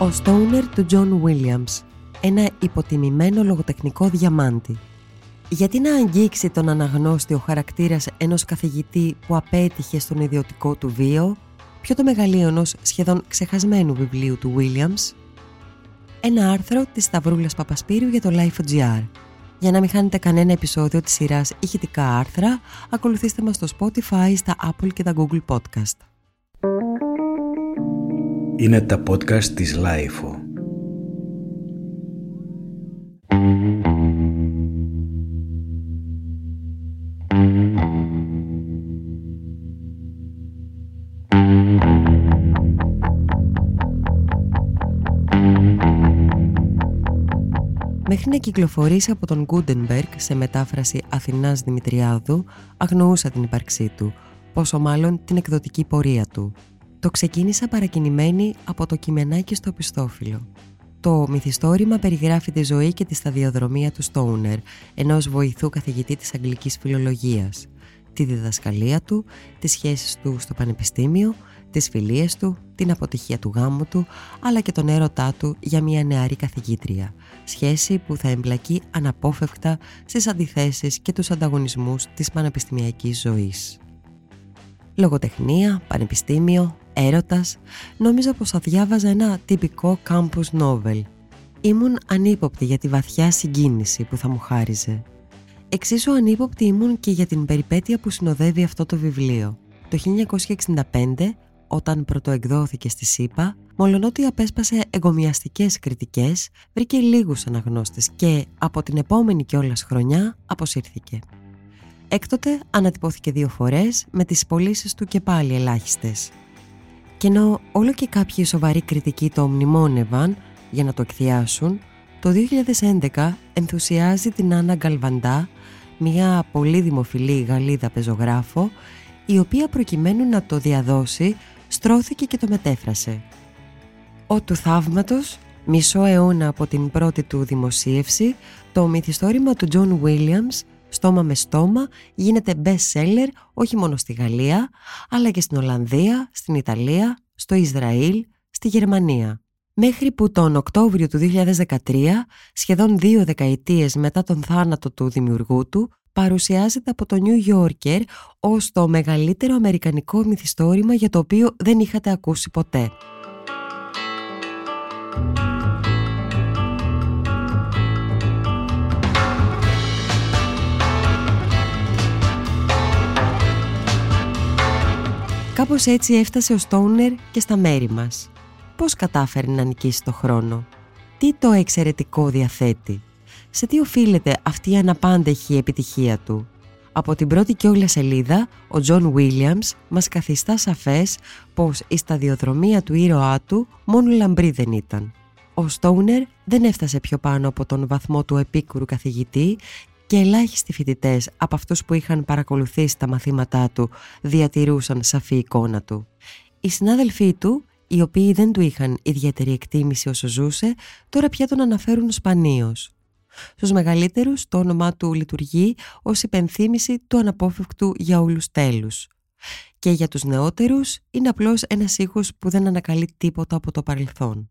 Ο Stoner του John Williams, ένα υποτιμημένο λογοτεχνικό διαμάντι. Γιατί να αγγίξει τον αναγνώστη ο χαρακτήρας ενός καθηγητή που απέτυχε στον ιδιωτικό του βίο, πιο το μεγαλείο σχεδόν ξεχασμένου βιβλίου του Williams, ένα άρθρο της Σταυρούλας Παπασπύρου για το Life.gr. Για να μην χάνετε κανένα επεισόδιο της σειράς ηχητικά άρθρα, ακολουθήστε μας στο Spotify, στα Apple και τα Google Podcast. Είναι τα podcast της Lifeo. Μέχρι να κυκλοφορήσει από τον Γκούντενμπεργκ σε μετάφραση Αθηνάς Δημητριάδου, αγνοούσα την ύπαρξή του, πόσο μάλλον την εκδοτική πορεία του. Το ξεκίνησα παρακινημένη από το κειμενάκι στο πιστόφυλλο. Το μυθιστόρημα περιγράφει τη ζωή και τη σταδιοδρομία του Στόουνερ, ενός βοηθού καθηγητή της αγγλικής φιλολογίας, τη διδασκαλία του, τις σχέσεις του στο πανεπιστήμιο, τις φιλίες του, την αποτυχία του γάμου του, αλλά και τον έρωτά του για μια νεαρή καθηγήτρια, σχέση που θα εμπλακεί αναπόφευκτα στις αντιθέσεις και τους ανταγωνισμούς της πανεπιστημιακής ζωής. Λογοτεχνία, πανεπιστήμιο, έρωτας, νόμιζα πως θα διάβαζα ένα τυπικό campus novel. Ήμουν ανύποπτη για τη βαθιά συγκίνηση που θα μου χάριζε. Εξίσου ανύποπτη ήμουν και για την περιπέτεια που συνοδεύει αυτό το βιβλίο. Το 1965, όταν πρωτοεκδόθηκε στη ΣΥΠΑ, μολονότι απέσπασε εγκομιαστικές κριτικές, βρήκε λίγους αναγνώστες και από την επόμενη κιόλας χρονιά αποσύρθηκε. Έκτοτε ανατυπώθηκε δύο φορές με τις πωλήσεις του και πάλι ελάχιστες. Και ενώ όλο και κάποιοι σοβαροί κριτικοί το μνημόνευαν για να το εκθιάσουν, το 2011 ενθουσιάζει την Άννα Γκαλβαντά, μια πολύ δημοφιλή Γαλλίδα πεζογράφο, η οποία προκειμένου να το διαδώσει στρώθηκε και το μετέφρασε. Ο του θαύματος, μισό αιώνα από την πρώτη του δημοσίευση, το μυθιστόρημα του John Williams στόμα με στόμα γίνεται best seller όχι μόνο στη Γαλλία αλλά και στην Ολλανδία, στην Ιταλία, στο Ισραήλ, στη Γερμανία. Μέχρι που τον Οκτώβριο του 2013, σχεδόν δύο δεκαετίες μετά τον θάνατο του δημιουργού του, παρουσιάζεται από το New Yorker ως το μεγαλύτερο αμερικανικό μυθιστόρημα για το οποίο δεν είχατε ακούσει ποτέ. Κάπως έτσι έφτασε ο Στόουνερ και στα μέρη μας. Πώς κατάφερε να νικήσει το χρόνο; Τι το εξαιρετικό διαθέτει; Σε τι οφείλεται αυτή η αναπάντεχη επιτυχία του; Από την πρώτη κιόλας σελίδα, ο Τζον Βίλιαμς μας καθιστά σαφές πως η σταδιοδρομία του ήρωά του μόνο λαμπρή δεν ήταν. Ο Στόουνερ δεν έφτασε πιο πάνω από τον βαθμό του επίκουρου καθηγητή και ελάχιστοι φοιτητές από αυτούς που είχαν παρακολουθήσει τα μαθήματά του διατηρούσαν σαφή εικόνα του. Οι συνάδελφοί του, οι οποίοι δεν του είχαν ιδιαίτερη εκτίμηση όσο ζούσε, τώρα πια τον αναφέρουν σπανίως. Στους μεγαλύτερους το όνομά του λειτουργεί ως υπενθύμηση του αναπόφευκτου για όλους τέλους. Και για τους νεότερους είναι απλώς ένας ήχος που δεν ανακαλεί τίποτα από το παρελθόν.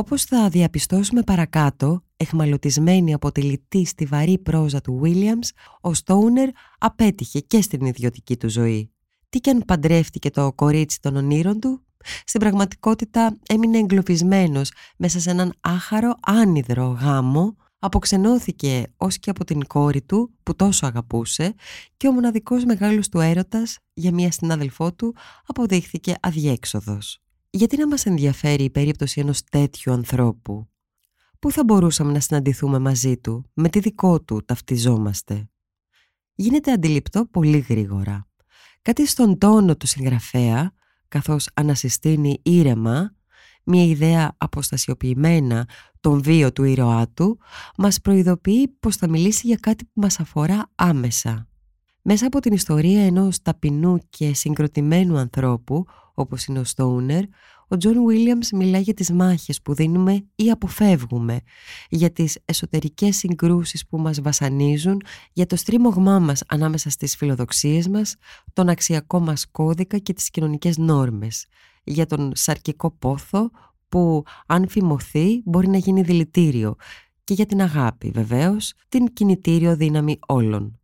Όπως θα διαπιστώσουμε παρακάτω, εχμαλωτισμένη από τη λιτή στη βαρύ πρόζα του Williams, ο Στόουνερ απέτυχε και στην ιδιωτική του ζωή. Τι και αν παντρεύτηκε το κορίτσι των ονείρων του, στην πραγματικότητα έμεινε εγκλωβισμένος μέσα σε έναν άχαρο άνυδρο γάμο, αποξενώθηκε ως και από την κόρη του που τόσο αγαπούσε και ο μοναδικός μεγάλος του έρωτας για μια συνάδελφό του αποδείχθηκε αδιέξοδος. Γιατί να μας ενδιαφέρει η περίπτωση ενός τέτοιου ανθρώπου; Πού θα μπορούσαμε να συναντηθούμε μαζί του, με τι δικό του ταυτιζόμαστε; Γίνεται αντιληπτό πολύ γρήγορα. Κάτι στον τόνο του συγγραφέα, καθώς ανασυστήνει ήρεμα, μια ιδέα αποστασιοποιημένα τον βίο του ήρωά του, μας προειδοποιεί πως θα μιλήσει για κάτι που μας αφορά άμεσα. Μέσα από την ιστορία ενός ταπεινού και συγκροτημένου ανθρώπου, όπως είναι ο Στόουνερ, ο Τζον Βίλιαμς μιλά για τις μάχες που δίνουμε ή αποφεύγουμε, για τις εσωτερικές συγκρούσεις που μας βασανίζουν, για το στρίμωγμά μας ανάμεσα στις φιλοδοξίες μας, τον αξιακό μας κώδικα και τις κοινωνικές νόρμες, για τον σαρκικό πόθο που αν φημωθεί μπορεί να γίνει δηλητήριο και για την αγάπη βεβαίως την κινητήριο δύναμη όλων.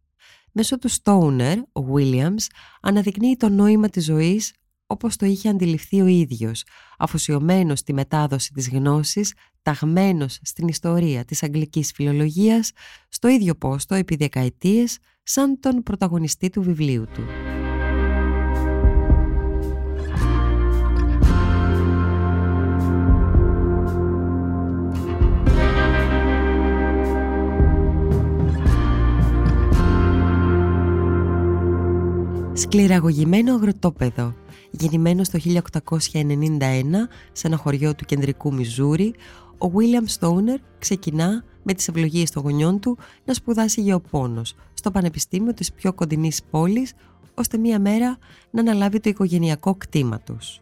Μέσω του Stoner, ο Williams αναδεικνύει το νόημα της ζωής όπως το είχε αντιληφθεί ο ίδιος, αφοσιωμένος στη μετάδοση της γνώσης, ταγμένος στην ιστορία της αγγλικής φιλολογίας, στο ίδιο πόστο επί δεκαετίες σαν τον πρωταγωνιστή του βιβλίου του. Σκληραγωγημένο αγροτόπεδο, γεννημένο το 1891 σε ένα χωριό του κεντρικού Μιζούρι, ο William Stoner ξεκινά με τις ευλογίες των γονιών του να σπουδάσει γεωπόνος στο πανεπιστήμιο της πιο κοντινής πόλης, ώστε μία μέρα να αναλάβει το οικογενειακό κτήμα τους.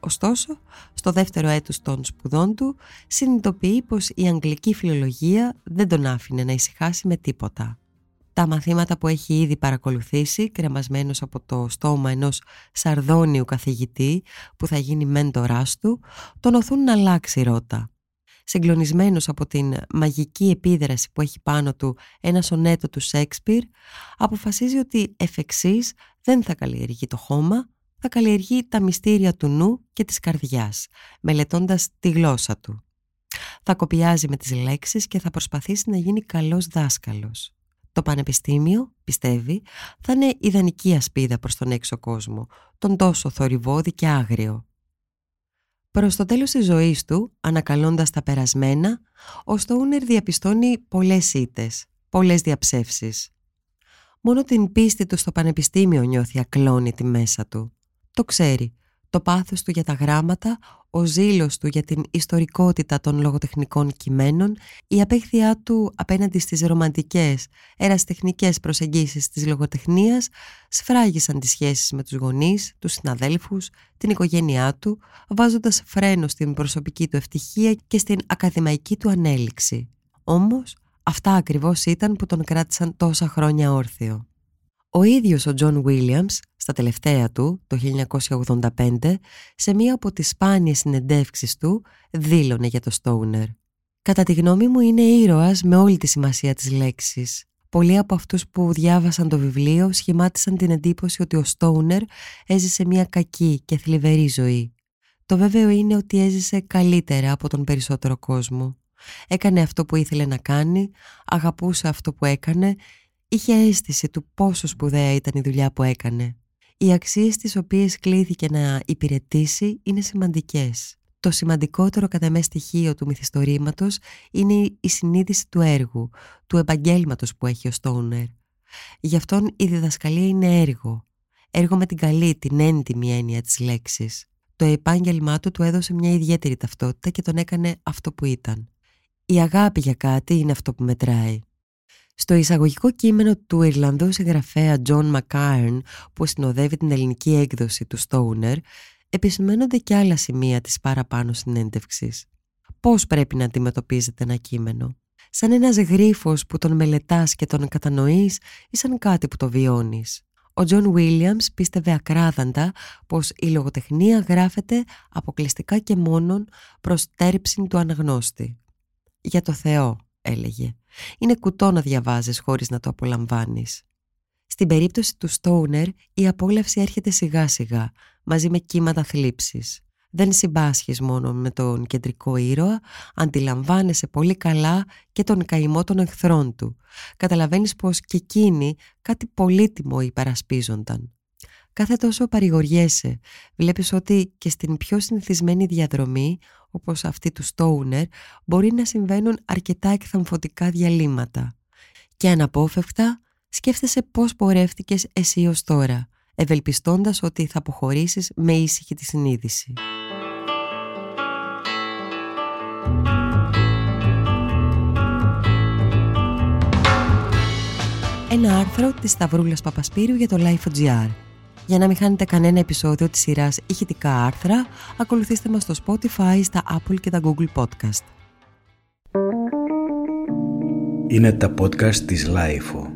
Ωστόσο, στο δεύτερο έτος των σπουδών του, συνειδητοποιεί πως η αγγλική φιλολογία δεν τον άφηνε να ησυχάσει με τίποτα τα μαθήματα που έχει ήδη παρακολουθήσει κρεμασμένος από το στόμα ενός σαρδόνιου καθηγητή που θα γίνει μέντοράς του τον οθούν να αλλάξει ρότα. Συγκλονισμένος από την μαγική επίδραση που έχει πάνω του ένας σονέτο του Σέξπιρ αποφασίζει ότι εφ' εξής δεν θα καλλιεργεί το χώμα θα καλλιεργεί τα μυστήρια του νου και της καρδιάς μελετώντας τη γλώσσα του. Θα κοπιάζει με τις λέξεις και θα προσπαθήσει να γίνει καλός δάσκαλος. Το πανεπιστήμιο, πιστεύει, θα είναι ιδανική ασπίδα προς τον έξω κόσμο, τον τόσο θορυβόδη και άγριο. Προς το τέλος της ζωής του, ανακαλώντας τα περασμένα, ο Στόουνερ διαπιστώνει πολλές ήτες, πολλές διαψεύσεις. Μόνο την πίστη του στο πανεπιστήμιο νιώθει ακλόνητη μέσα του. Το ξέρει το πάθος του για τα γράμματα, ο ζήλος του για την ιστορικότητα των λογοτεχνικών κειμένων, η απέχθειά του απέναντι στις ρομαντικές, εραστεχνικές προσεγγίσεις της λογοτεχνίας σφράγισαν τις σχέσεις με τους γονείς, τους συναδέλφους, την οικογένειά του, βάζοντας φρένο στην προσωπική του ευτυχία και στην ακαδημαϊκή του ανέλυξη. Όμως, αυτά ακριβώς ήταν που τον κράτησαν τόσα χρόνια όρθιο. Ο ίδιος ο Τζον Βίλιαμς, στα τελευταία του, το 1985, σε μία από τις σπάνιες συνεντεύξεις του, δήλωνε για το Στόουνερ. «Κατά τη γνώμη μου είναι ήρωας με όλη τη σημασία της λέξης. Πολλοί από αυτούς που διάβασαν το βιβλίο σχημάτισαν την εντύπωση ότι ο Στόουνερ έζησε μια κακή και θλιβερή ζωή. Το βέβαιο είναι ότι έζησε καλύτερα από τον περισσότερο κόσμο. Έκανε αυτό που ήθελε να κάνει, αγαπούσε αυτό που έκανε είχε αίσθηση του πόσο σπουδαία ήταν η δουλειά που έκανε. Οι αξίες τις οποίες κλήθηκε να υπηρετήσει είναι σημαντικές. Το σημαντικότερο κατά με στοιχείο του μυθιστορήματος είναι η συνείδηση του έργου, του επαγγέλματος που έχει ο Στόουνερ. Γι' αυτόν η διδασκαλία είναι έργο. Έργο με την καλή, την έντιμη έννοια της λέξης. Το επάγγελμά του του έδωσε μια ιδιαίτερη ταυτότητα και τον έκανε αυτό που ήταν. Η αγάπη για κάτι είναι αυτό που μετράει. Στο εισαγωγικό κείμενο του Ιρλανδού συγγραφέα John McGahern που συνοδεύει την ελληνική έκδοση του Stoner επισημαίνονται και άλλα σημεία της παραπάνω συνέντευξης. Πώς πρέπει να αντιμετωπίζεται ένα κείμενο; Σαν ένας γρίφος που τον μελετάς και τον κατανοείς ή σαν κάτι που το βιώνεις; Ο Τζον Williams πίστευε ακράδαντα πως η λογοτεχνία γράφεται αποκλειστικά και μόνον προς τέρψη του αναγνώστη. Για το Θεό, έλεγε. Είναι κουτό να διαβάζεις χωρίς να το απολαμβάνεις. Στην περίπτωση του Στόουνερ η απόλαυση έρχεται σιγά σιγά, μαζί με κύματα θλίψης. Δεν συμπάσχεις μόνο με τον κεντρικό ήρωα, αντιλαμβάνεσαι πολύ καλά και τον καημό των εχθρών του. Καταλαβαίνεις πως και εκείνοι κάτι πολύτιμο υπερασπίζονταν. Κάθε τόσο παρηγοριέσαι. Βλέπεις ότι και στην πιο συνηθισμένη διαδρομή, όπως αυτή του Στόουνερ, μπορεί να συμβαίνουν αρκετά εκθαμφωτικά διαλύματα. Και αναπόφευκτα σκέφτεσαι πώς πορεύτηκες εσύ ως τώρα, ευελπιστώντας ότι θα αποχωρήσεις με ήσυχη τη συνείδηση. Ένα άρθρο της Σταυρούλας Παπασπύρου για το Life.gr για να μην χάνετε κανένα επεισόδιο της σειράς ηχητικά άρθρα, ακολουθήστε μας στο Spotify, στα Apple και τα Google Podcast. Είναι τα podcast της Lifeo.